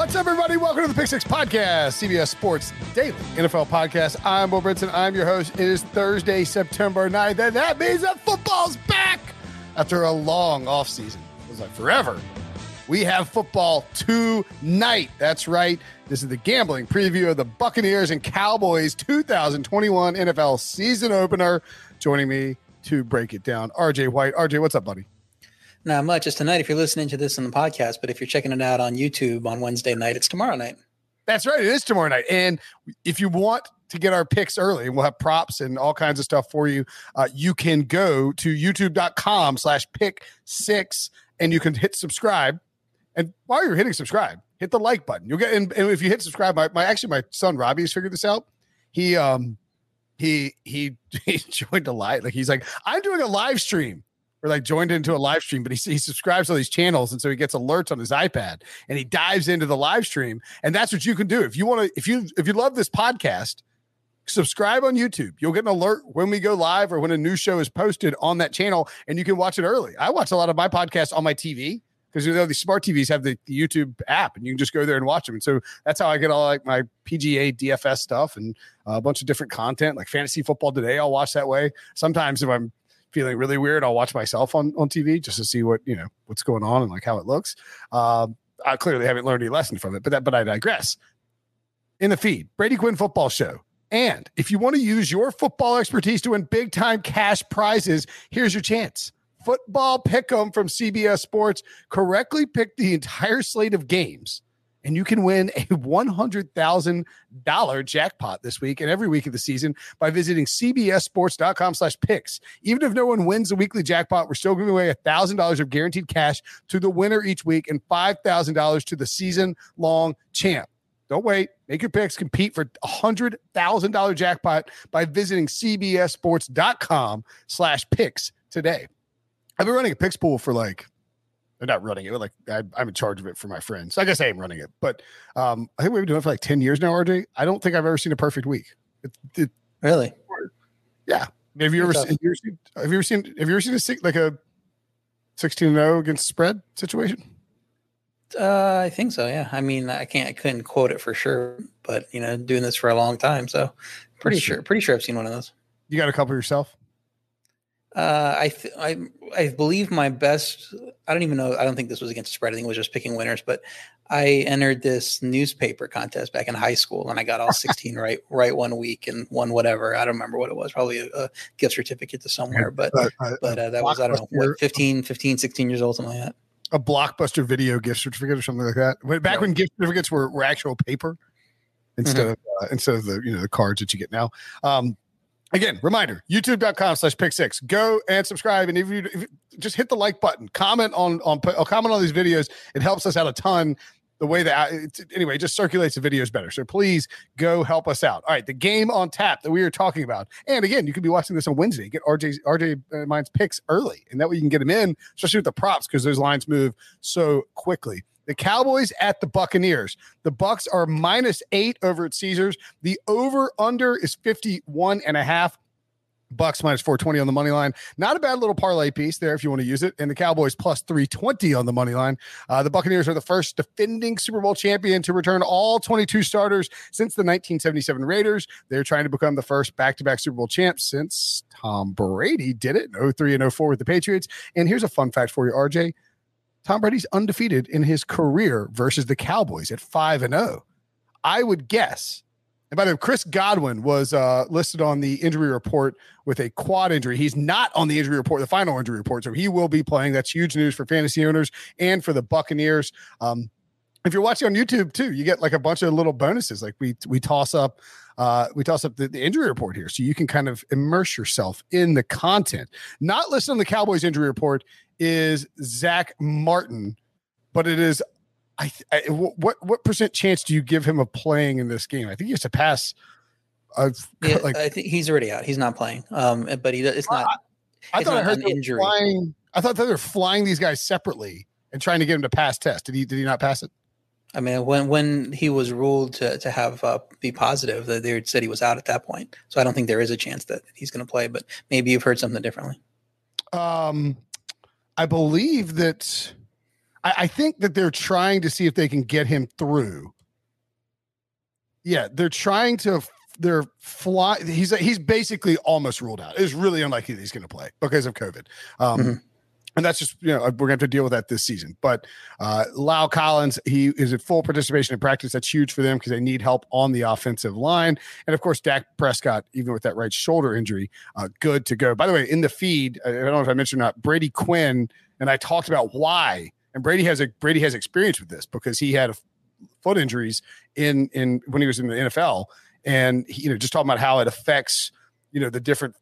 What's up, everybody? Welcome to the Pick Six Podcast, CBS Sports Daily NFL Podcast. I'm Bo Brinson. I'm your host. It is Thursday, September 9th, and that means that football's back after a long offseason. It was like forever. We have football tonight. That's right. This is the gambling preview of the Buccaneers and Cowboys 2021 NFL season opener. Joining me to break it down, RJ White. RJ, what's up, buddy? Not much. It's tonight if you're listening to this on the podcast, but if you're checking it out on YouTube on Wednesday night, it's tomorrow night. That's right. It is tomorrow night. And if you want to get our picks early, we'll have props and all kinds of stuff for you. Uh, you can go to youtube.com slash pick six and you can hit subscribe. And while you're hitting subscribe, hit the like button. You'll get and, and if you hit subscribe, my, my actually my son Robbie has figured this out. He um he he he joined a live like he's like, I'm doing a live stream or like joined into a live stream, but he, he subscribes to these channels. And so he gets alerts on his iPad and he dives into the live stream. And that's what you can do. If you want to, if you, if you love this podcast, subscribe on YouTube. You'll get an alert when we go live or when a new show is posted on that channel and you can watch it early. I watch a lot of my podcasts on my TV because you know these smart TVs have the, the, YouTube app and you can just go there and watch them. And so that's how I get all like my PGA DFS stuff and a bunch of different content like fantasy football today. I'll watch that way. Sometimes if I'm feeling really weird, I'll watch myself on on TV just to see what you know what's going on and like how it looks. Um, I clearly haven't learned any lesson from it, but that but I digress. In the feed, Brady Quinn Football Show. And if you want to use your football expertise to win big time cash prizes, here's your chance. Football Pick'em from CBS Sports correctly pick the entire slate of games and you can win a $100,000 jackpot this week and every week of the season by visiting cbssports.com slash picks. Even if no one wins the weekly jackpot, we're still giving away $1,000 of guaranteed cash to the winner each week and $5,000 to the season long champ. Don't wait. Make your picks. Compete for a $100,000 jackpot by visiting cbssports.com slash picks today. I've been running a picks pool for like they're not running it. Like I, am in charge of it for my friends. I guess I am running it, but um, I think we've been doing it for like ten years now. RJ, I don't think I've ever seen a perfect week. It, it, really? Yeah. Have you ever seen, have you ever seen? Have you ever seen? Have you ever seen a like a sixteen zero against spread situation? Uh, I think so. Yeah. I mean, I can't. I couldn't quote it for sure, but you know, doing this for a long time, so pretty sure. Pretty sure I've seen one of those. You got a couple yourself? Uh, I, th- I I believe my best. I don't even know. I don't think this was against the spread. I think it was just picking winners. But I entered this newspaper contest back in high school, and I got all 16 right right one week and won whatever. I don't remember what it was. Probably a, a gift certificate to somewhere. But uh, but uh, that was I don't know what 15, 15, 16 years old, something like that. A blockbuster video gift certificate or something like that. Back when gift certificates were, were actual paper instead mm-hmm. of uh, instead of the you know the cards that you get now. Um, Again, reminder, youtube.com slash pick six. Go and subscribe. And if you, if you, just hit the like button, comment on, on, uh, comment on these videos. It helps us out a ton. The way that, it, anyway, just circulates the videos better. So please go help us out. All right. The game on tap that we are talking about. And again, you could be watching this on Wednesday. Get RJ, RJ uh, Mine's picks early. And that way you can get them in, especially with the props, because those lines move so quickly. The Cowboys at the Buccaneers. The Bucs are minus eight over at Caesars. The over under is 51 and a half. Bucs minus 420 on the money line. Not a bad little parlay piece there if you want to use it. And the Cowboys plus 320 on the money line. Uh, the Buccaneers are the first defending Super Bowl champion to return all 22 starters since the 1977 Raiders. They're trying to become the first back to back Super Bowl champs since Tom Brady did it in 03 and 04 with the Patriots. And here's a fun fact for you, RJ. Tom Brady's undefeated in his career versus the Cowboys at 5 and 0. I would guess. And by the way, Chris Godwin was uh, listed on the injury report with a quad injury. He's not on the injury report, the final injury report. So he will be playing. That's huge news for fantasy owners and for the Buccaneers. Um, if you're watching on YouTube too, you get like a bunch of little bonuses. Like we we toss up uh, we toss up the, the, injury report here, so you can kind of immerse yourself in the content. Not listed on the Cowboys injury report is Zack Martin, but it is. I, I what what percent chance do you give him of playing in this game? I think he has to pass. Uh, yeah, like, I think he's already out. He's not playing. Um, but he it's not. I, I thought I heard injury. Flying, I thought they were flying these guys separately and trying to get him to pass test. Did he? Did he not pass it? I mean, when when he was ruled to to have uh, be positive, that they said he was out at that point. So I don't think there is a chance that he's going to play. But maybe you've heard something differently. Um, I believe that. I, I think that they're trying to see if they can get him through. Yeah, they're trying to. They're fly. He's he's basically almost ruled out. It's really unlikely that he's going to play because of COVID. Um, mm-hmm and that's just you know we're going to have to deal with that this season. But uh, La'el Collins, he is at full participation in practice. That's huge for them because they need help on the offensive line, and of course Dak Prescott, even with that right shoulder injury, uh, good to go. By the way, in the feed, I don't know if I mentioned or not, Brady Quinn and I talked about why, and Brady has a Brady has experience with this because he had foot injuries in in when he was in the NFL, and he, you know just talking about how it affects you know the different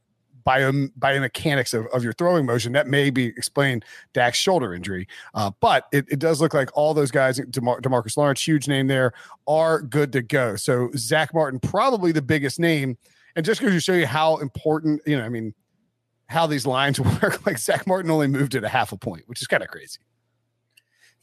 bio, biomechanics of, of your throwing motion. That may be explain Dak's shoulder injury. Uh, but it, it does look like all those guys, DeMar- Demarcus Lawrence, huge name there, are good to go. So Zack Martin, probably the biggest name. And just because you show you how important, you know, I mean, how these lines work, like Zack Martin only moved it a half a point, which is kind of crazy.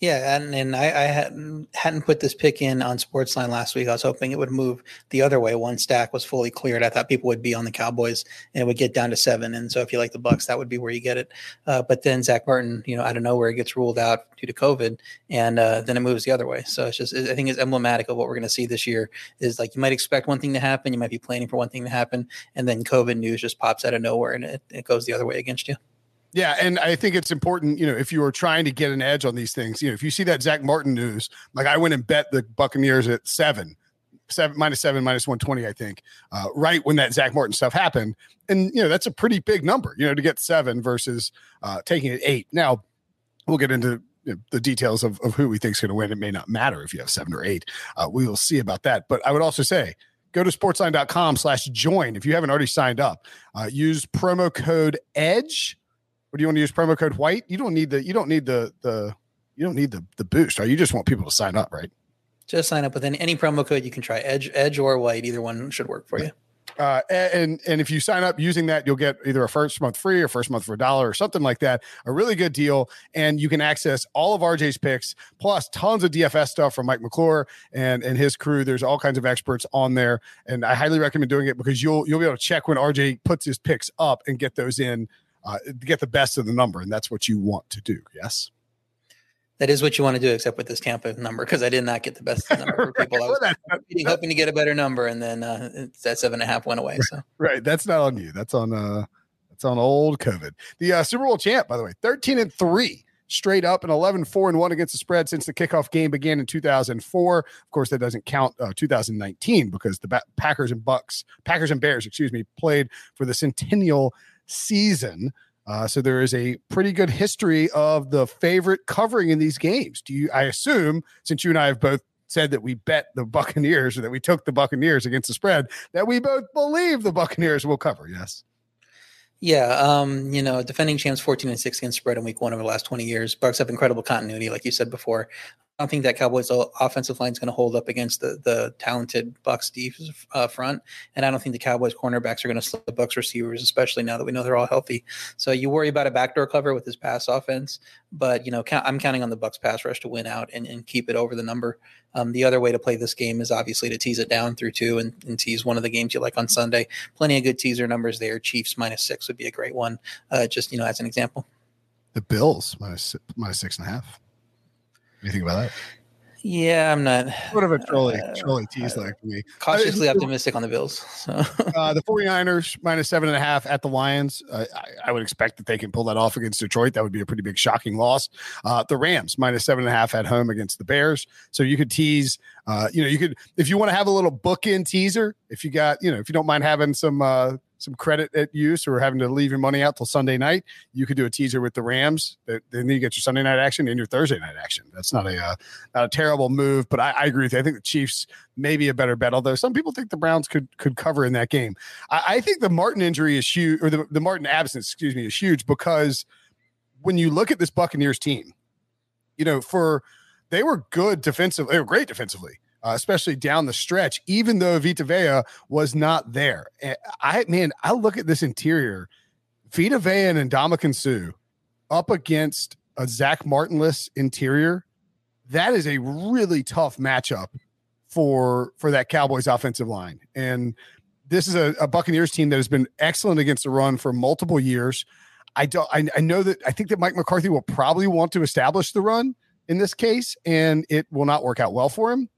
Yeah, and, and I, I, hadn't hadn't put this pick in on Sportsline last week. I was hoping it would move the other way One stack was fully cleared. I thought people would be on the Cowboys and it would get down to seven. And so if you like the Bucs, that would be where you get it. Uh, but then Zack Martin, you know, out of nowhere gets ruled out due to COVID, and uh, then it moves the other way. So it's just I think it's emblematic of what we're going to see this year. Is like you might expect one thing to happen, you might be planning for one thing to happen, and then COVID news just pops out of nowhere and it, it goes the other way against you. Yeah, and I think it's important, you know, if you are trying to get an edge on these things, you know, if you see that Zack Martin news, like I went and bet the Buccaneers at seven, seven minus seven, minus 120, I think, uh, right when that Zack Martin stuff happened. And, you know, that's a pretty big number, you know, to get seven versus uh, taking it eight. Now, we'll get into the details of, of who we think is going to win. It may not matter if you have seven or eight. Uh, we will see about that. But I would also say, go to sportsline.com slash join if you haven't already signed up. Uh, use promo code EDGE or do you want to use promo code white? You don't need the you don't need the the you don't need the the boost. Right? You just want people to sign up, right? Just sign up with any, any promo code you can try. Edge Edge or white, either one should work for you. Uh, and and if you sign up using that, you'll get either a first month free or first month for a dollar or something like that. A really good deal, and you can access all of RJ's picks plus tons of DFS stuff from Mike McClure and and his crew. There's all kinds of experts on there, and I highly recommend doing it because you'll you'll be able to check when RJ puts his picks up and get those in uh, get the best of the number, and that's what you want to do. Yes. That is what you want to do, except with this Tampa number, because I did not get the best number for people. I was well, hoping to get a better number, and then uh, that seven and a half went away. So right, that's not on you. That's on uh, that's on old COVID. The uh, Super Bowl champ, by the way, thirteen and three straight up and 11 4 and 1 against the spread since the kickoff game began in 2004 of course that doesn't count uh, 2019 because the ba- packers and bucks packers and bears excuse me played for the centennial season. Uh, so there is a pretty good history of the favorite covering in these games. Do you? I assume since you and I have both said that we bet the Buccaneers or that we took the Buccaneers against the spread, that we both believe the Buccaneers will cover. Yes. Yeah, um, you know, defending champs 14 and 6 against spread in week one over the last 20 years. Bucs have incredible continuity, like you said before. I don't think that Cowboys offensive line is going to hold up against the the talented Bucs defense uh, front, and I don't think the Cowboys cornerbacks are going to slip the Bucs receivers, especially now that we know they're all healthy. So you worry about a backdoor cover with this pass offense, but you know I'm counting on the Bucs pass rush to win out and, and keep it over the number. Um, the other way to play this game is obviously to tease it down through two and, and, tease one of the games you like on Sunday. Plenty of good teaser numbers there. Chiefs minus six would be a great one, uh, just you know as an example. The Bills minus minus six and a half you think about that? Yeah, I'm not. Sort of a trolley, uh, trolley tease like me. Cautiously optimistic on the Bills. So. uh, the 49ers minus seven and a half at the Lions. Uh, I, I, would expect that they can pull that off against Detroit. That would be a pretty big, shocking loss. Uh, the Rams minus seven and a half at home against the Bears. So you could tease. Uh, you know, you could if you want to have a little bookend teaser. If you got, you know, if you don't mind having some uh, some credit at use or having to leave your money out till Sunday night, you could do a teaser with the Rams. Then you get your Sunday night action and your Thursday night action. That's not a uh, not a terrible move, but I, I, agree with you. I think the Chiefs may be a better bet, although some people think the Browns could could cover in that game. I, I think the Martin injury is huge, or the, the Martin absence, excuse me, is huge because when you look at this Buccaneers team, you know, for they were good defensively, they were great defensively uh, especially down the stretch, even though Vita Vea was not there. I, man, I look at this interior, Vita Vea and Ndamukong Suh up against a Zack Martinless interior. That is a really tough matchup for for that Cowboys offensive line. And this is a, a Buccaneers team that has been excellent against the run for multiple years. I don't. I, I know that I think that Mike McCarthy will probably want to establish the run in this case, and it will not work out well for him.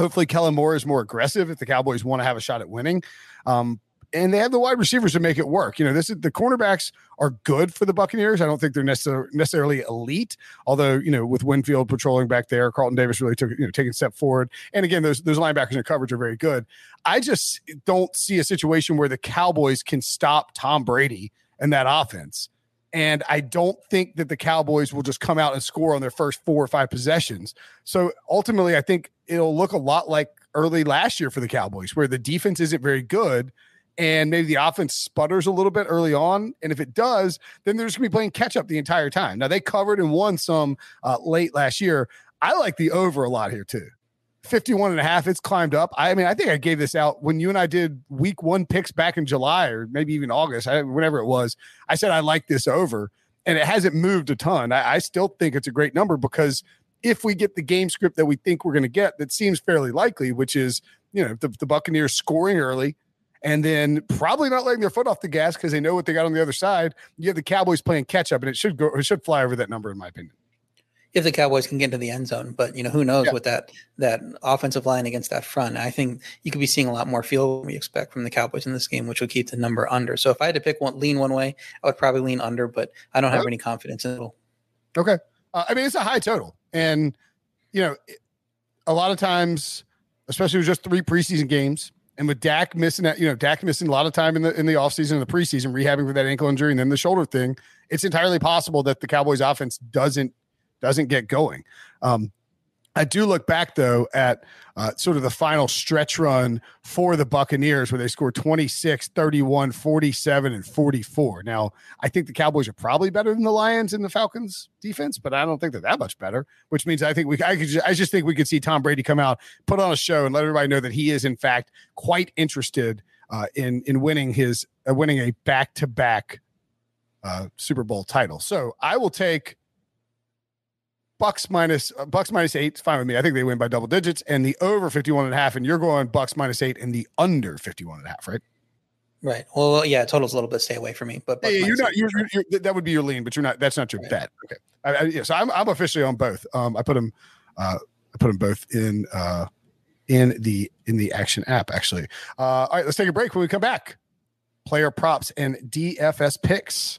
Hopefully, Kellen Moore is more aggressive if the Cowboys want to have a shot at winning. Um, and they have the wide receivers to make it work. You know, this is the cornerbacks are good for the Buccaneers. I don't think they're necessarily necessarily elite, although you know with Winfield patrolling back there, Carlton Davis really took you know taking a step forward. And again, those those linebackers in coverage are very good. I just don't see a situation where the Cowboys can stop Tom Brady and that offense. And I don't think that the Cowboys will just come out and score on their first four or five possessions. So ultimately, I think it'll look a lot like early last year for the Cowboys, where the defense isn't very good and maybe the offense sputters a little bit early on. And if it does, then they're just going to be playing catch up the entire time. Now, they covered and won some uh, late last year. I like the over a lot here, too. 51 and a half, it's climbed up. I mean, I think I gave this out when you and I did week one picks back in July or maybe even August, I, whenever it was. I said I like this over, and it hasn't moved a ton. I, I still think it's a great number because if we get the game script that we think we're going to get, that seems fairly likely, which is, you know, the, the Buccaneers scoring early and then probably not letting their foot off the gas because they know what they got on the other side. You have the Cowboys playing catch up, and it should go, it should fly over that number, in my opinion if the Cowboys can get into the end zone. But you know, who knows yeah. with that that offensive line against that front. I think you could be seeing a lot more field we expect from the Cowboys in this game, which would keep the number under. So if I had to pick one lean one way, I would probably lean under, but I don't have any confidence in it. Okay. Uh, I mean, it's a high total. And you know, a lot of times, especially with just three preseason games, and with Dak missing that, you know, Dak missing a lot of time in the in the offseason and the preseason, rehabbing for that ankle injury and then the shoulder thing, it's entirely possible that the Cowboys offense doesn't doesn't get going. Um, I do look back though at uh, sort of the final stretch run for the Buccaneers where they scored 26, 31, 47, and 44. Now, I think the Cowboys are probably better than the Lions and the Falcons defense, but I don't think they're that much better, which means I think we, I, just, I just think we could see Tom Brady come out, put on a show, and let everybody know that he is, in fact, quite interested uh, in, in winning his, uh, winning a back to back Super Bowl title. So I will take Bucs minus uh, Bucs minus eight is fine with me. I think they win by double digits and the over 51 and a half. And you're going Bucs minus eight and the under 51 and a half, right? Right. Well, yeah, total's a little bit stay away from me, but yeah, you're not. You're, you're, you're, that would be your lean, but you're not. That's not your right. bet. Okay. I, I, yeah, so I'm, I'm officially on both. Um, I put them, uh, I put them both in, uh, in the in the action app. Actually. Uh, all right, let's take a break. When we come back, player props and DFS picks.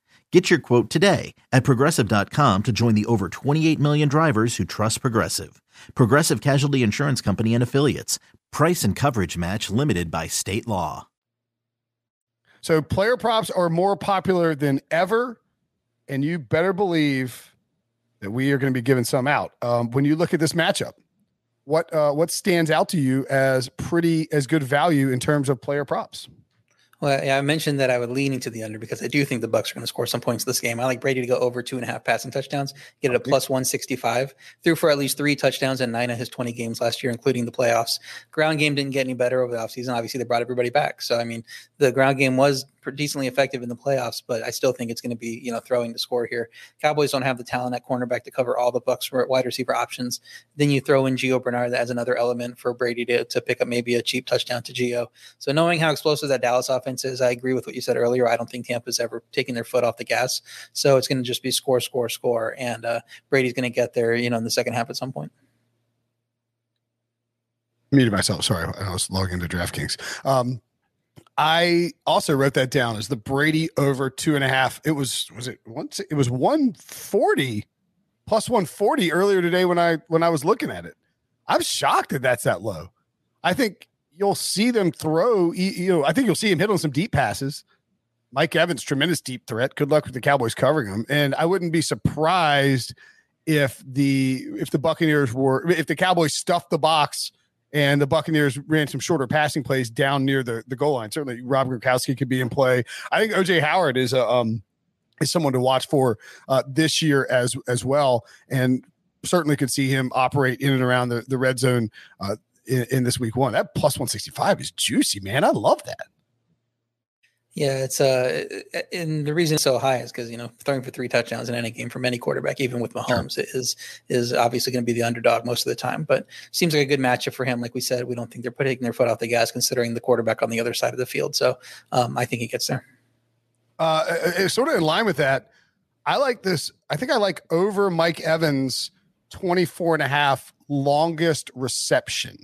Get your quote today at progressive.com to join the over 28 million drivers who trust Progressive. Progressive Casualty Insurance Company and Affiliates. Price and coverage match limited by state law. So, player props are more popular than ever, and you better believe that we are going to be giving some out. Um, when you look at this matchup, what uh, what stands out to you as pretty as good value in terms of player props? Well, yeah, I mentioned that I would lean into the under because I do think the Bucs are going to score some points this game. I like Brady to go over two and a half passing touchdowns, get it a plus one sixty five. Threw for at least three touchdowns in nine of his twenty games last year, including the playoffs. Ground game didn't get any better over the offseason. Obviously, they brought everybody back. So I mean, the ground game was decently effective in the playoffs, but I still think it's going to be you know throwing the score here. Cowboys don't have the talent at cornerback to cover all the Bucs for wide receiver options. Then you throw in Gio Bernard as another element for Brady to, to pick up maybe a cheap touchdown to Gio. So knowing how explosive that Dallas offense is, I agree with what you said earlier. I don't think Tampa's ever taking their foot off the gas. So it's going to just be score, score, score, and uh, Brady's going to get there you know in the second half at some point muted myself. Sorry, I was logging into DraftKings. Um, I also wrote that down as the Brady over two and a half. It was was it once it was one forty plus one forty earlier today when I when I was looking at it. I'm shocked that that's that low. I think you'll see them throw. You know, I think you'll see him hit on some deep passes. Mike Evans, tremendous deep threat. Good luck with the Cowboys covering him, and I wouldn't be surprised if the if the Buccaneers were if the Cowboys stuffed the box and the Buccaneers ran some shorter passing plays down near the, the goal line. Certainly, Rob Gronkowski could be in play. I think OJ Howard is a um, is someone to watch for uh, this year as as well, and certainly could see him operate in and around the the red zone uh, in, in this week one. That plus one sixty five is juicy, man. I love that. Yeah, it's uh, and the reason it's so high is because you know throwing for three touchdowns in any game from any quarterback, even with Mahomes, sure. is is obviously going to be the underdog most of the time. But seems like a good matchup for him. Like we said, we don't think they're putting their foot off the gas, considering the quarterback on the other side of the field. So um, I think he gets there. Uh, sort of in line with that, I like this. I think I like over Mike Evans 24 and a half longest reception.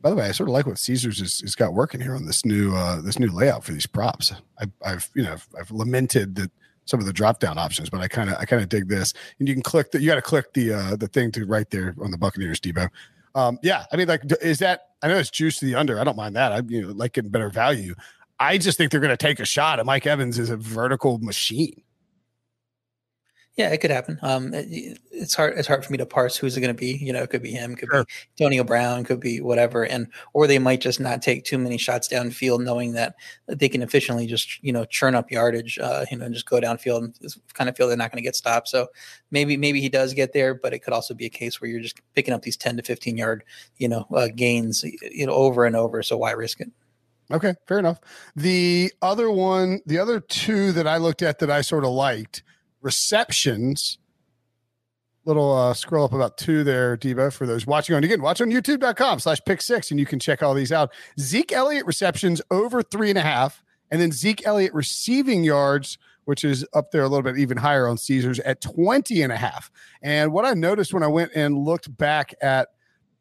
By the way, I sort of like what Caesars has, has got working here on this new uh, this new layout for these props. I, have you know I've, I've, lamented that some of the drop down options, but I kind of I kind of dig this. And you can click that. You got to click the uh, the thing to right there on the Buccaneers, Debo. Um, yeah, I mean, like, is that? I know it's juice to the under. I don't mind that. I you know like getting better value. I just think they're going to take a shot. And Mike Evans is a vertical machine. Yeah, it could happen. Um, it, it's hard. It's hard for me to parse who's it going to be. You know, it could be him, could sure. be Antonio Brown, could be whatever, and or they might just not take too many shots downfield, knowing that they can efficiently just you know churn up yardage. Uh, you know, and just go downfield and kind of feel they're not going to get stopped. So maybe maybe he does get there, but it could also be a case where you're just picking up these ten to fifteen yard you know uh, gains you know over and over. So why risk it? Okay, fair enough. The other one, the other two that I looked at that I sort of liked receptions. Little uh, scroll up about two there, Diva, for those watching on. Again, watch on youtube.com slash pick six, and you can check all these out. Zeke Elliott receptions over three and a half, and then Zeke Elliott receiving yards, which is up there a little bit even higher on Caesars at 20 and a half. And what I noticed when I went and looked back at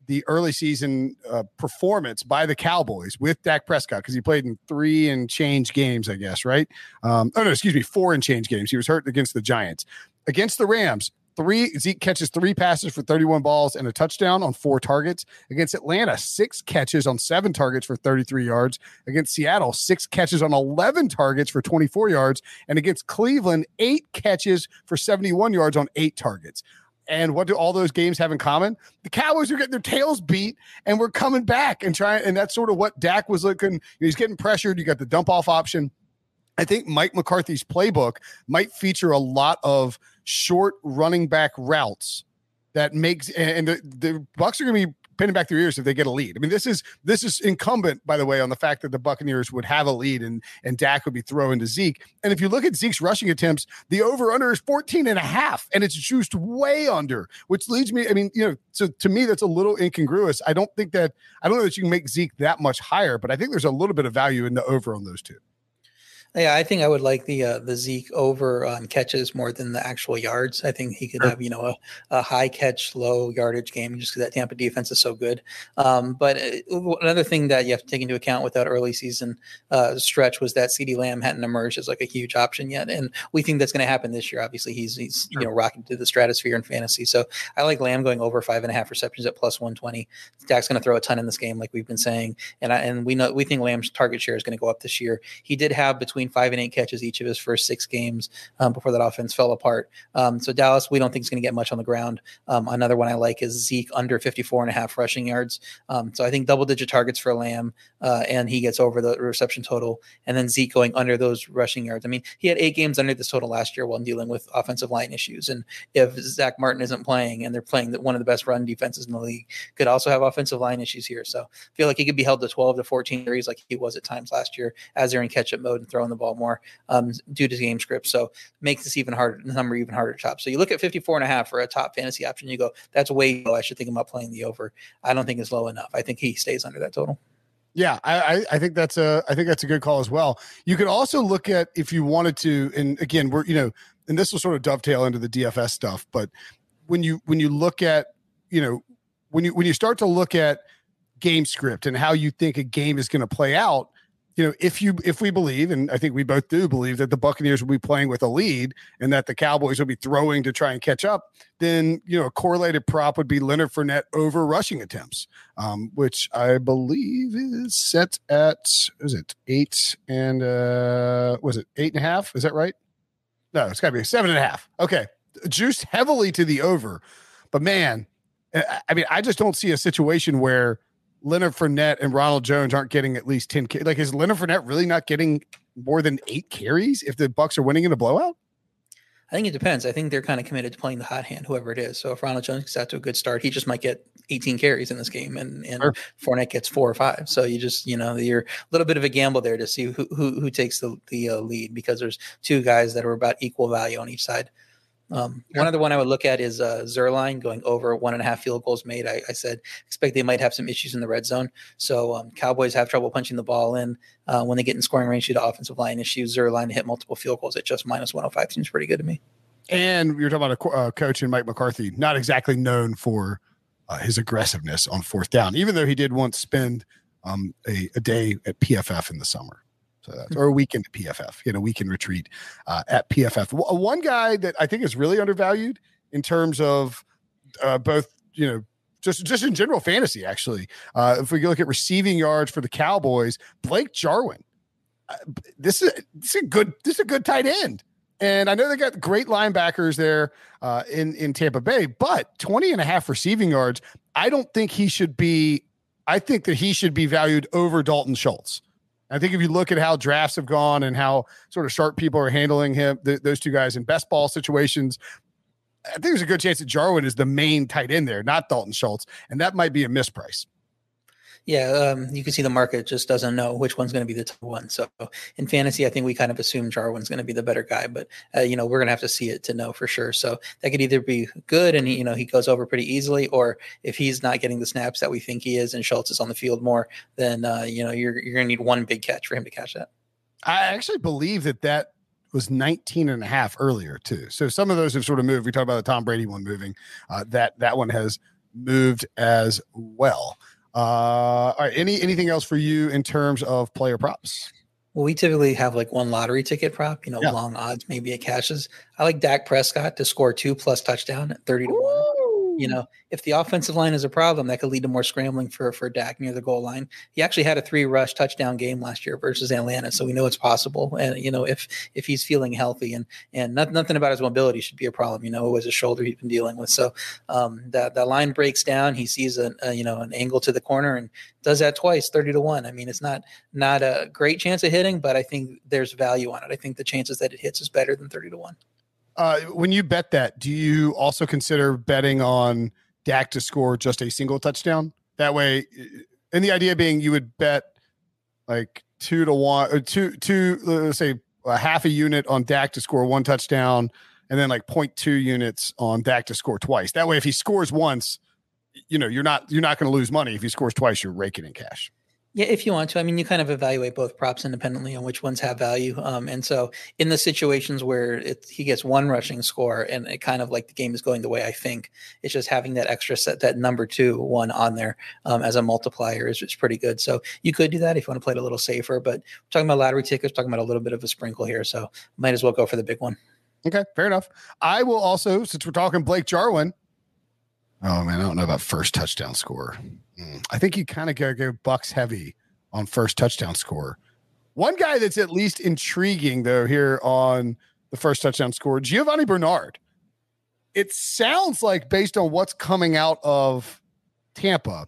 the early season uh, performance by the Cowboys with Dak Prescott because he played in three and change games, I guess, right? Um, oh no, excuse me, four and change games. He was hurt against the Giants. Against the Rams, three Zeke catches three passes for 31 balls and a touchdown on four targets. Against Atlanta, six catches on seven targets for 33 yards. Against Seattle, six catches on 11 targets for 24 yards. And against Cleveland, eight catches for 71 yards on eight targets. And what do all those games have in common? The Cowboys are getting their tails beat, and we're coming back and trying. And that's sort of what Dak was looking. He's getting pressured. You got the dump off option. I think Mike McCarthy's playbook might feature a lot of short running back routes that makes and the, the Bucs are going to be pinning back their ears if they get a lead. I mean, this is this is incumbent, by the way, on the fact that the Buccaneers would have a lead and and Dak would be throwing to Zeke. And if you look at Zeke's rushing attempts, the over under is 14 and a half, and it's juiced way under, which leads me, I mean, you know, so to me, that's a little incongruous. I don't think that I don't know that you can make Zeke that much higher, but I think there's a little bit of value in the over on those two. Yeah, I think I would like the uh, the Zeke over on catches more than the actual yards. I think he could sure. have you know a, a, high catch, low yardage game just because that Tampa defense is so good. Um, but uh, another thing that you have to take into account with that early season uh, stretch was that CeeDee Lamb hadn't emerged as like a huge option yet, and we think that's going to happen this year. Obviously, he's he's sure. you know rocking to the stratosphere in fantasy. So I like Lamb going over five and a half receptions at plus one twenty. Dak's going to throw a ton in this game, like we've been saying, and I, and we know we think Lamb's target share is going to go up this year. He did have between five and eight catches each of his first six games um, before that offense fell apart. Um, so Dallas, we don't think is going to get much on the ground. Um, another one I like is Zeke under 54 and a half rushing yards. Um, so I think double digit targets for Lamb, uh, and he gets over the reception total, and then Zeke going under those rushing yards. I mean, he had eight games under this total last year while dealing with offensive line issues. And if Zack Martin isn't playing and they're playing one of the best run defenses in the league, could also have offensive line issues here. So I feel like he could be held to 12 to 14 threes like he was at times last year as they're in catch up mode and throwing the ball more um, due to game script. So makes this even harder, the number even harder to chop. So you look at 54 and a half for a top fantasy option, you go, that's way low. I should think about playing the over. I don't think it's low enough. I think he stays under that total. Yeah, I, I think that's a I think that's a good call as well. You could also look at if you wanted to, and again, we're you know, and this will sort of dovetail into the DFS stuff, but when you when you look at you know when you when you start to look at game script and how you think a game is going to play out, you know, if you if we believe, and I think we both do believe that the Buccaneers will be playing with a lead and that the Cowboys will be throwing to try and catch up, then you know a correlated prop would be Leonard Fournette over rushing attempts, um, which I believe is set at is it eight and uh was it eight and a half? Is that right? No, it's got to be seven and a half. Okay, juiced heavily to the over, but man, I mean, I just don't see a situation where Leonard Fournette and Ronald Jones aren't getting at least 10 like is Leonard Fournette really not getting more than 8 carries if the Bucs are winning in a blowout? I think it depends. I think they're kind of committed to playing the hot hand, whoever it is. So if Ronald Jones gets out to a good start, he just might get 18 carries in this game, and and sure. Fournette gets four or five. So you just you know you're a little bit of a gamble there to see who who, who takes the the uh, lead because there's two guys that are about equal value on each side. Um, yeah. One other one I would look at is uh, Zuerlein going over one and a half field goals made. I, I, said expect they might have some issues in the red zone. So um, Cowboys have trouble punching the ball in uh, when they get in scoring range due to offensive line issues. Zuerlein to hit multiple field goals at just minus 105 seems pretty good to me. And you're talking about a uh, coach in Mike McCarthy, not exactly known for uh, his aggressiveness on fourth down, even though he did once spend um, a, a day at PFF in the summer. Or a weekend at PFF, you know, weekend retreat uh, at PFF. W- one guy that I think is really undervalued in terms of uh, both, you know, just just in general fantasy. Actually, uh, if we look at receiving yards for the Cowboys, Blake Jarwin. Uh, this is this is a good this is a good tight end. And I know they got great linebackers there uh, in, in Tampa Bay, but 20 and a half receiving yards, I don't think he should be. I think that he should be valued over Dalton Schultz. I think if you look at how drafts have gone and how sort of sharp people are handling him, th- those two guys in best ball situations, I think there's a good chance that Jarwin is the main tight end there, not Dalton Schultz, and that might be a misprice. Yeah, um, you can see the market just doesn't know which one's going to be the top one. So in fantasy, I think we kind of assume Jarwin's going to be the better guy, but uh, you know we're going to have to see it to know for sure. So that could either be good and he, you know he goes over pretty easily, or if he's not getting the snaps that we think he is and Schultz is on the field more, then uh, you know you're you're going to need one big catch for him to catch that. I actually believe that that was 19 and a half earlier too. So some of those have sort of moved. We talked about the Tom Brady one moving. Uh, that that one has moved as well. Uh, all right. Any anything else for you in terms of player props? Well, we typically have like one lottery ticket prop, you know, yeah. long odds, maybe it cashes. I like Dak Prescott to score two plus touchdown at 30 to 1 you know, if the offensive line is a problem, that could lead to more scrambling for for Dak near the goal line. He actually had a three rush touchdown game last year versus Atlanta, so we know it's possible. And you know, if if he's feeling healthy and and not, nothing about his mobility should be a problem. You know, it was a shoulder he's been dealing with. So um, that that line breaks down. He sees a, a you know an angle to the corner and does that twice, thirty to one. I mean, it's not not a great chance of hitting, but I think there's value on it. I think the chances that it hits is better than thirty to one. Uh, when you bet that, do you also consider betting on Dak to score just a single touchdown? That way, and the idea being you would bet like two to one or two, two, let's say a half a unit on Dak to score one touchdown, and then like 0.2 units on Dak to score twice. That way, if he scores once, you know you're not you're not going to lose money. If he scores twice, you're raking in cash. Yeah, if you want to. I mean, you kind of evaluate both props independently on which ones have value. Um, and so, in the situations where it, he gets one rushing score and it kind of like the game is going the way I think, it's just having that extra set, that number two one on there um, as a multiplier is, is pretty good. So, you could do that if you want to play it a little safer. But talking about lottery tickets, talking about a little bit of a sprinkle here. So, might as well go for the big one. Okay, fair enough. I will also, since we're talking Blake Jarwin, oh man, I don't know about first touchdown score. Mm, I think you kind of got to go Bucs heavy on first touchdown score. One guy that's at least intriguing though here on the first touchdown score, Giovani Bernard. It sounds like based on what's coming out of Tampa,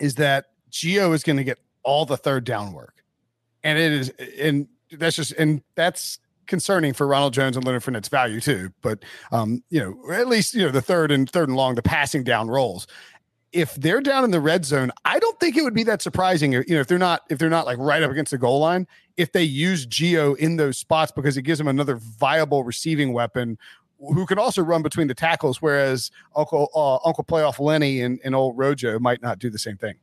is that Gio is going to get all the third down work, and it is, and that's just, and that's concerning for Ronald Jones and Leonard Fournette's value too. But um, you know, at least you know the third and third and long, the passing down rolls if they're down in the red zone, I don't think it would be that surprising. You know, if they're not if they're not like right up against the goal line, if they use Gio in those spots because it gives them another viable receiving weapon who can also run between the tackles, whereas Uncle uh, Uncle Playoff Lenny and, and old Rojo might not do the same thing.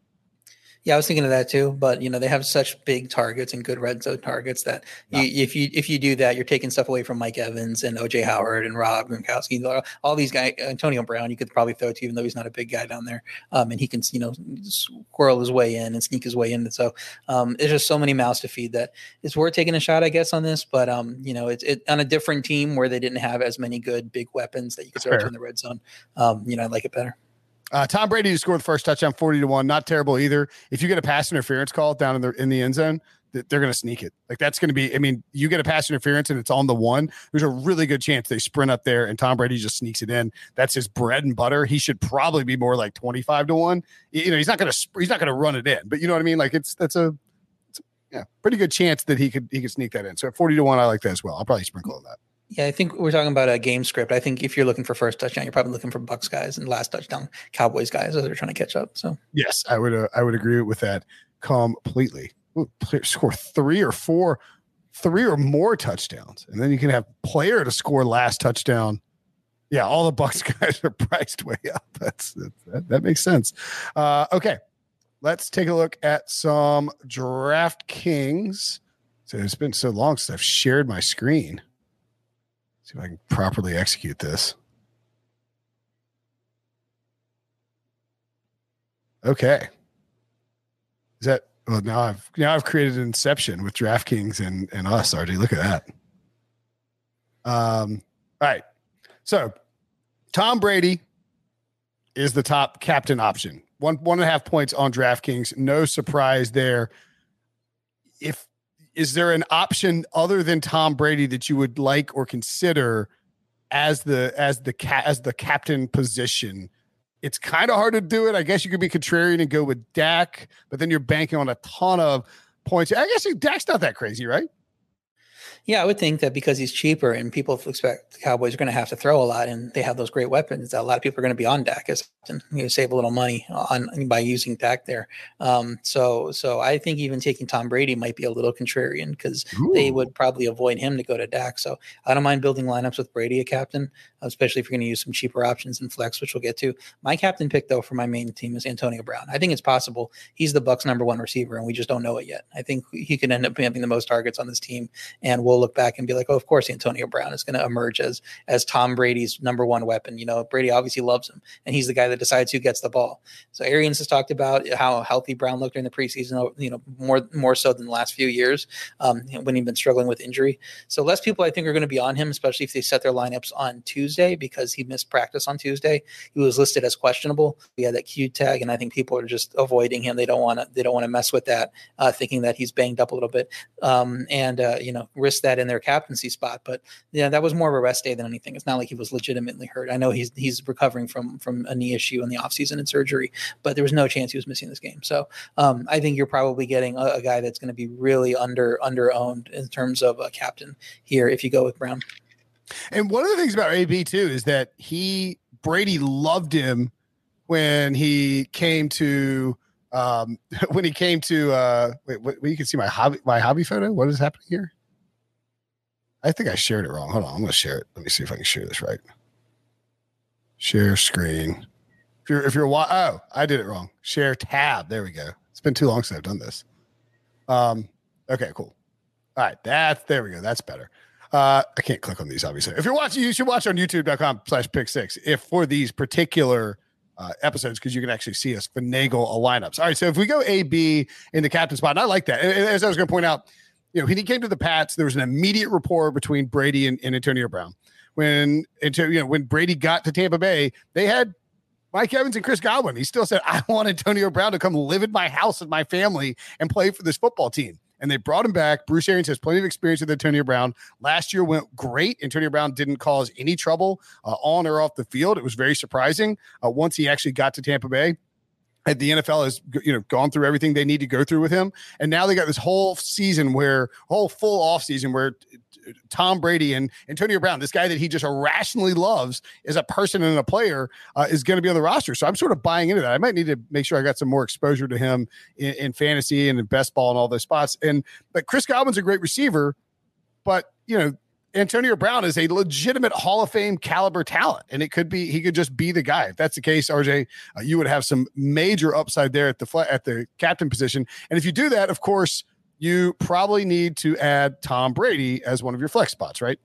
Yeah, I was thinking of that too. But you know, they have such big targets and good red zone targets that yeah. you, if you if you do that, you're taking stuff away from Mike Evans and OJ Howard and Rob Gronkowski, all these guys. Antonio Brown, you could probably throw to, even though he's not a big guy down there, um, and he can you know squirrel his way in and sneak his way in. So um, there's just so many mouths to feed that it's worth taking a shot, I guess, on this. But um, you know, it's it, on a different team where they didn't have as many good big weapons that you could throw to in the red zone. Um, you know, I like it better. Uh, Tom Brady to score the first touchdown, forty to one, not terrible either. If you get a pass interference call down in the in the end zone, they're going to sneak it. Like that's going to be. I mean, you get a pass interference and it's on the one. There's a really good chance they sprint up there and Tom Brady just sneaks it in. That's his bread and butter. He should probably be more like twenty five to one. You know, he's not going to he's not going to run it in, but you know what I mean. Like it's that's a, it's a yeah pretty good chance that he could he could sneak that in. So at forty to one, I like that as well. I'll probably sprinkle on that. Yeah, I think we're talking about a game script. I think if you're looking for first touchdown, you're probably looking for Bucs guys and last touchdown Cowboys guys as they're trying to catch up. So yes, I would uh, I would agree with that completely. Ooh, score three or four, three or more touchdowns, and then you can have player to score last touchdown. Yeah, all the Bucs guys are priced way up. That's that, that makes sense. Uh, okay, let's take a look at some DraftKings. So it's been so long since I've shared my screen. See if I can properly execute this. Okay. Is that well now I've now I've created an inception with DraftKings and and us, RJ. Look at that. Um, all right. So Tom Brady is the top captain option. One one and a half points on DraftKings. No surprise there. If is there an option other than Tom Brady that you would like or consider as the as the cat as the captain position? It's kind of hard to do it. I guess you could be contrarian and go with Dak, but then you're banking on a ton of points. I guess Dak's not that crazy, right? Yeah, I would think that because he's cheaper and people expect the Cowboys are going to have to throw a lot and they have those great weapons, that a lot of people are going to be on Dak as you save a little money on by using Dak there. Um, so, so I think even taking Tom Brady might be a little contrarian because they would probably avoid him to go to Dak. So I don't mind building lineups with Brady a captain, especially if you're going to use some cheaper options in flex, which we'll get to. My captain pick though for my main team is Antonio Brown. I think it's possible he's the Bucs' number one receiver, and we just don't know it yet. I think he could end up having the most targets on this team, and we'll look back and be like, oh, of course, Antonio Brown is going to emerge as as Tom Brady's number one weapon. You know, Brady obviously loves him, and he's the guy that decides who gets the ball. So Arians has talked about how healthy Brown looked during the preseason. You know, more more so than the last few years um, when he'd been struggling with injury. So less people, I think, are going to be on him, especially if they set their lineups on Tuesday because he missed practice on Tuesday. He was listed as questionable. We had that Q tag, and I think people are just avoiding him. They don't want to. They don't want to mess with that, uh, thinking that he's banged up a little bit, um, and uh, you know, risk that in their captaincy spot. But yeah, that was more of a rest day than anything. It's not like he was legitimately hurt. I know he's he's recovering from from a knee issue in the offseason and surgery, but there was no chance he was missing this game. So um, I think you're probably getting a, a guy that's going to be really under under owned in terms of a captain here if you go with Brown. And one of the things about AB too is that he Brady loved him when he came to um when he came to uh wait, wait you can see my hobby my hobby photo what is happening here i think i shared it wrong hold on i'm gonna share it let me see if i can share this right share screen if you're if you're oh i did it wrong share tab there we go It's been too long since I've done this. Um, okay, cool. All right, that's there we go. That's better. Uh, I can't click on these, obviously. If you're watching, you should watch on youtube.com slash pick six if for these particular uh, episodes because you can actually see us finagle a lineups. All right, so if we go A B in the captain spot, and I like that. As I was going to point out, you know, when he came to the Pats, there was an immediate rapport between Brady and, and Antonio Brown. When you know when Brady got to Tampa Bay, they had Mike Evans and Chris Godwin. He still said, "I want Antonio Brown to come live in my house with my family and play for this football team." and they brought him back. Bruce Arians has plenty of experience with Antonio Brown. Last year went great. Antonio Brown didn't cause any trouble uh, on or off the field. It was very surprising uh, once he actually got to Tampa Bay. The NFL has you know gone through everything they need to go through with him, and now they got this whole season where whole full off season where Tom Brady and Antonio Brown, this guy that he just irrationally loves as a person and a player, uh, is going to be on the roster. So I'm sort of buying into that. I might need to make sure I got some more exposure to him in, in fantasy and in best ball and all those spots. And but Chris Godwin's a great receiver, but you know Antonio Brown is a legitimate Hall of Fame caliber talent, and it could be he could just be the guy. If that's the case, RJ, uh, you would have some major upside there at the at the captain position. And if you do that, of course, you probably need to add Tom Brady as one of your flex spots, right?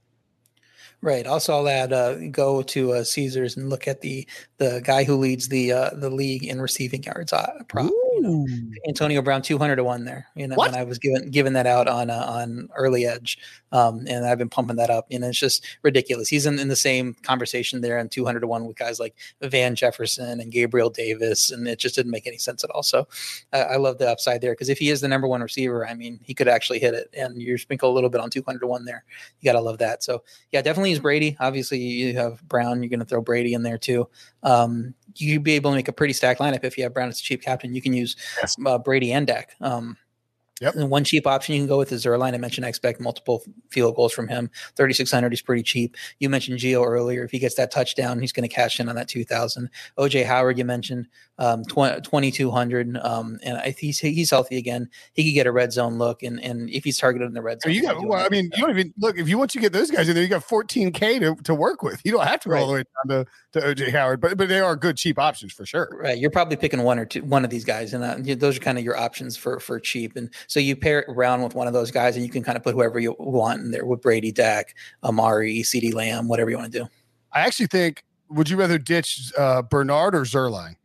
Right. Also, I'll add uh, go to uh, Caesars and look at the the guy who leads the uh, the league in receiving yards uh, prop. You know, Antonio Brown, two hundred to one there. You know, what? and I was given given that out on uh, on early edge, um, and I've been pumping that up. You know, it's just ridiculous. He's in, in the same conversation there and two hundred to one with guys like Van Jefferson and Gabriel Davis, and it just didn't make any sense at all. So, I love the upside there because if he is the number one receiver, I mean, he could actually hit it, and you sprinkle a little bit on two hundred to one there. You got to love that. So, yeah, definitely is Brady. Obviously, you have Brown. You're going to throw Brady in there too. Um, you'd be able to make a pretty stacked lineup if you have Brown as a cheap captain. You can use yes. uh, Brady and Dak. Um, Yep. And one cheap option you can go with is Zuerlein. I mentioned I expect multiple field goals from him. 3,600 is pretty cheap. You mentioned Gio earlier. If he gets that touchdown, he's going to cash in on that 2,000. OJ Howard, you mentioned um, 2,200. Um, and I, he's, he's healthy again. He could get a red zone look. And, and if he's targeted in the red zone, you got, well, I mean, you don't even look, if you want to get those guys in there, you got 14K to, to work with. You don't have to go right. all the way down to, to OJ Howard, but, but they are good cheap options for sure. Right. You're probably picking one or two, one of these guys. And uh, those are kind of your options for, for cheap. And so you pair it around with one of those guys and you can kind of put whoever you want in there with Brady, Dak, Amari, CeeDee Lamb, whatever you want to do. I actually think, would you rather ditch uh, Bernard or Zuerlein?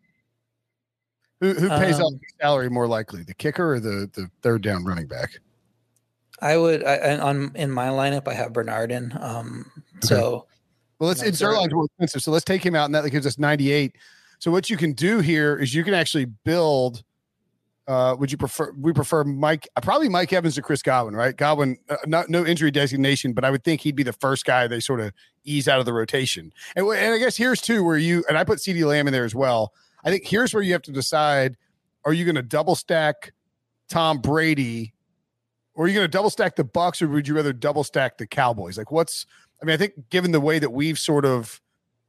Who, who pays um, out the salary more likely, the kicker or the, the third down running back? I would I, on in my lineup. I have Bernard in. Um, so, well, let's it's Zuerlein's more expensive, so let's take him out, and that gives us ninety eight. So what you can do here is you can actually build. Uh, would you prefer? We prefer Mike, probably Mike Evans to Chris Godwin, right? Godwin, uh, not no injury designation, but I would think he'd be the first guy they sort of ease out of the rotation. And, and I guess here's two where you and I put CeeDee Lamb in there as well. I think here's where you have to decide: Are you going to double stack Tom Brady, or are you going to double stack the Bucs, or would you rather double stack the Cowboys? Like, what's? I mean, I think given the way that we've sort of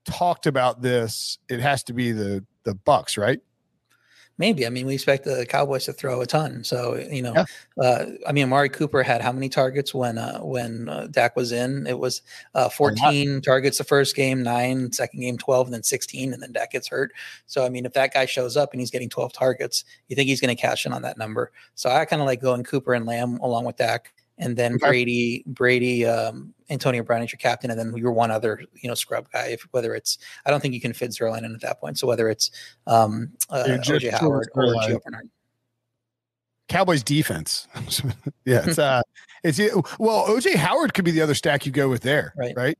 talked about this, it has to be the the Bucs, right? Maybe. I mean, we expect the Cowboys to throw a ton. So you know, yeah. uh, I mean, Amari Cooper had how many targets when uh, when uh, Dak was in? It was uh, 14 targets the first game, nine second game, 12, and then 16, and then Dak gets hurt. So I mean, if that guy shows up and he's getting 12 targets, you think he's going to cash in on that number? So I kind of like going Cooper and Lamb along with Dak and then okay. Brady, Brady, um, Antonio Brown is your captain, and then you're one other, you know, scrub guy. If whether it's, I don't think you can fit Zuerlein in at that point. So whether it's um, uh, OJ Howard or Gio Bernard. Cowboys defense. yeah, it's uh, it's well, OJ Howard could be the other stack you go with there, right? Right.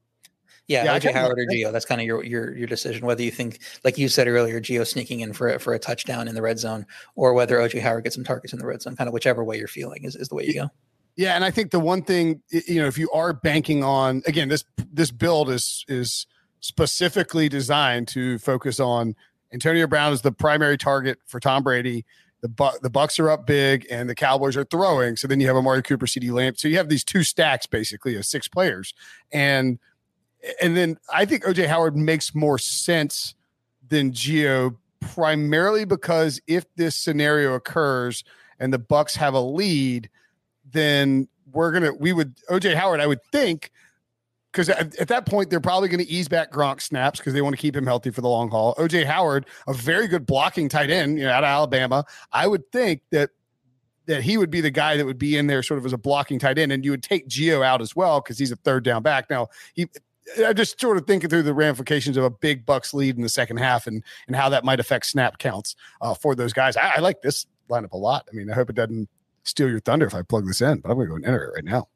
Yeah, yeah OJ Howard or Gio. That's kind of your your your decision. Whether you think, like you said earlier, Gio sneaking in for for a touchdown in the red zone, or whether OJ Howard gets some targets in the red zone, kind of whichever way you're feeling is, is the way you go. Yeah, and I think the one thing you know, if you are banking on again, this this build is is specifically designed to focus on Antonio Brown as the primary target for Tom Brady. The Bu- the Bucs are up big, and the Cowboys are throwing. So then you have Amari Cooper, CeeDee Lamb. So you have these two stacks basically of six players, and and then I think OJ Howard makes more sense than Gio primarily because if this scenario occurs and the Bucs have a lead – then we're gonna we would OJ Howard, I would think, because at, at, that point they're probably going to ease back Gronk snaps because they want to keep him healthy for the long haul. OJ Howard, a very good blocking tight end, you know, out of Alabama. I would think that that he would be the guy that would be in there sort of as a blocking tight end, and you would take Gio out as well because he's a third down back. Now he. I just sort of thinking through the ramifications of a big Bucs lead in the second half and and how that might affect snap counts uh, for those guys. I, I like this lineup a lot. I mean, I hope it doesn't steal your thunder if I plug this in, but I'm going to go and enter it right now.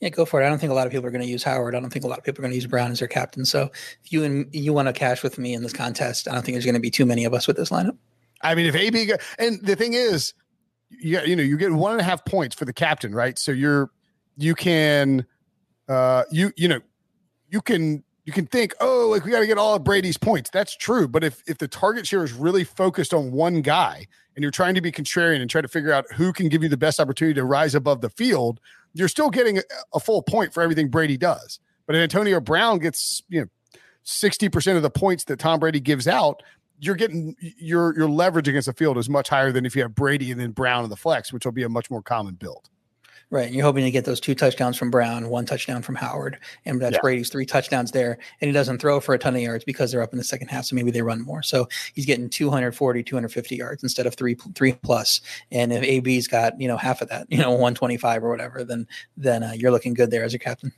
Yeah, go for it. I don't think a lot of people are going to use Howard. I don't think a lot of people are going to use Brown as their captain. So if you and you want to cash with me in this contest, I don't think there's going to be too many of us with this lineup. I mean, if AB and the thing is, you you know you get one and a half points for the captain, right? So you're you can uh you you know you can you can think, oh, like we got to get all of Brady's points. That's true. But if if the target share is really focused on one guy and you're trying to be contrarian and try to figure out who can give you the best opportunity to rise above the field, you're still getting a, full point for everything Brady does. But if Antonio Brown gets, you know, 60% of the points that Tom Brady gives out, you're getting your your leverage against the field is much higher than if you have Brady and then Brown in the flex, which will be a much more common build. Right. And you're hoping to get those two touchdowns from Brown, one touchdown from Howard. And that's yeah. Brady's three touchdowns there. And he doesn't throw for a ton of yards because they're up in the second half. So maybe they run more. So he's getting 240, 250 yards instead of three, three plus. And if AB's got, you know, half of that, you know, 125 or whatever, then, then uh, you're looking good there as a captain.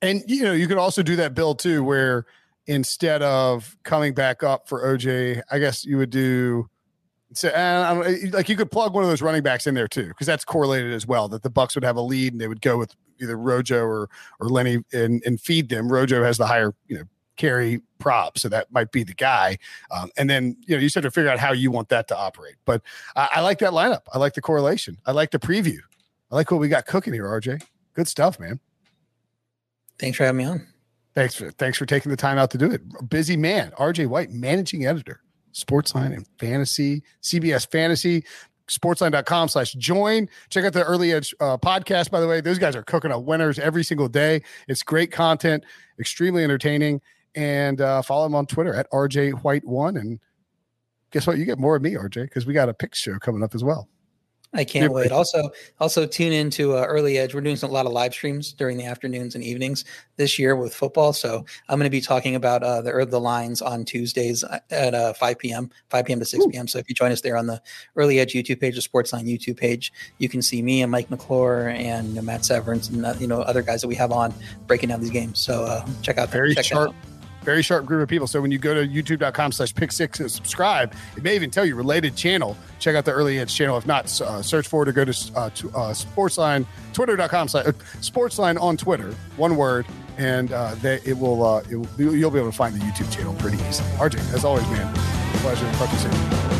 And, you know, you could also do that build too, where instead of coming back up for OJ, I guess you would do so and like you could plug one of those running backs in there too, because that's correlated as well. That the Bucs would have a lead and they would go with either Rojo or or Lenny and and feed them. Rojo has the higher you know carry prop, so that might be the guy. Um, and then you know you start to figure out how you want that to operate. But I, I like that lineup. I like the correlation. I like the preview. I like what we got cooking here, RJ. Good stuff, man. Thanks for having me on. Thanks for thanks for taking the time out to do it. Busy man, RJ White, managing editor. Sportsline and Fantasy, CBS Fantasy, sportsline.com slash join. Check out the Early Edge uh, podcast, by the way. Those guys are cooking up winners every single day. It's great content, extremely entertaining. And uh, follow them on Twitter at RJ White1. And guess what? You get more of me, RJ, because we got a pick show coming up as well. I can't wait. Also, also tune into uh, Early Edge. We're doing some, a lot of live streams during the afternoons and evenings this year with football. So I'm going to be talking about uh, the the lines on Tuesdays at uh, 5 p.m. 5 p.m. to 6 p.m. So if you join us there on the Early Edge YouTube page, the Sportsline YouTube page, you can see me and Mike McClure and Matt Severance and uh, you know other guys that we have on breaking down these games. So uh, check out very check sharp very sharp group of people. So when you go to youtube.com slash pick six and subscribe, it may even tell you related channel. Check out the early edge channel. If not, uh, search for it or go to, uh, to uh, Sportsline, twitter.com slash uh, Sportsline on Twitter, one word. And uh, it will, uh, it will, you'll be able to find the YouTube channel pretty easily. RJ, as always, man, pleasure. Talk to you soon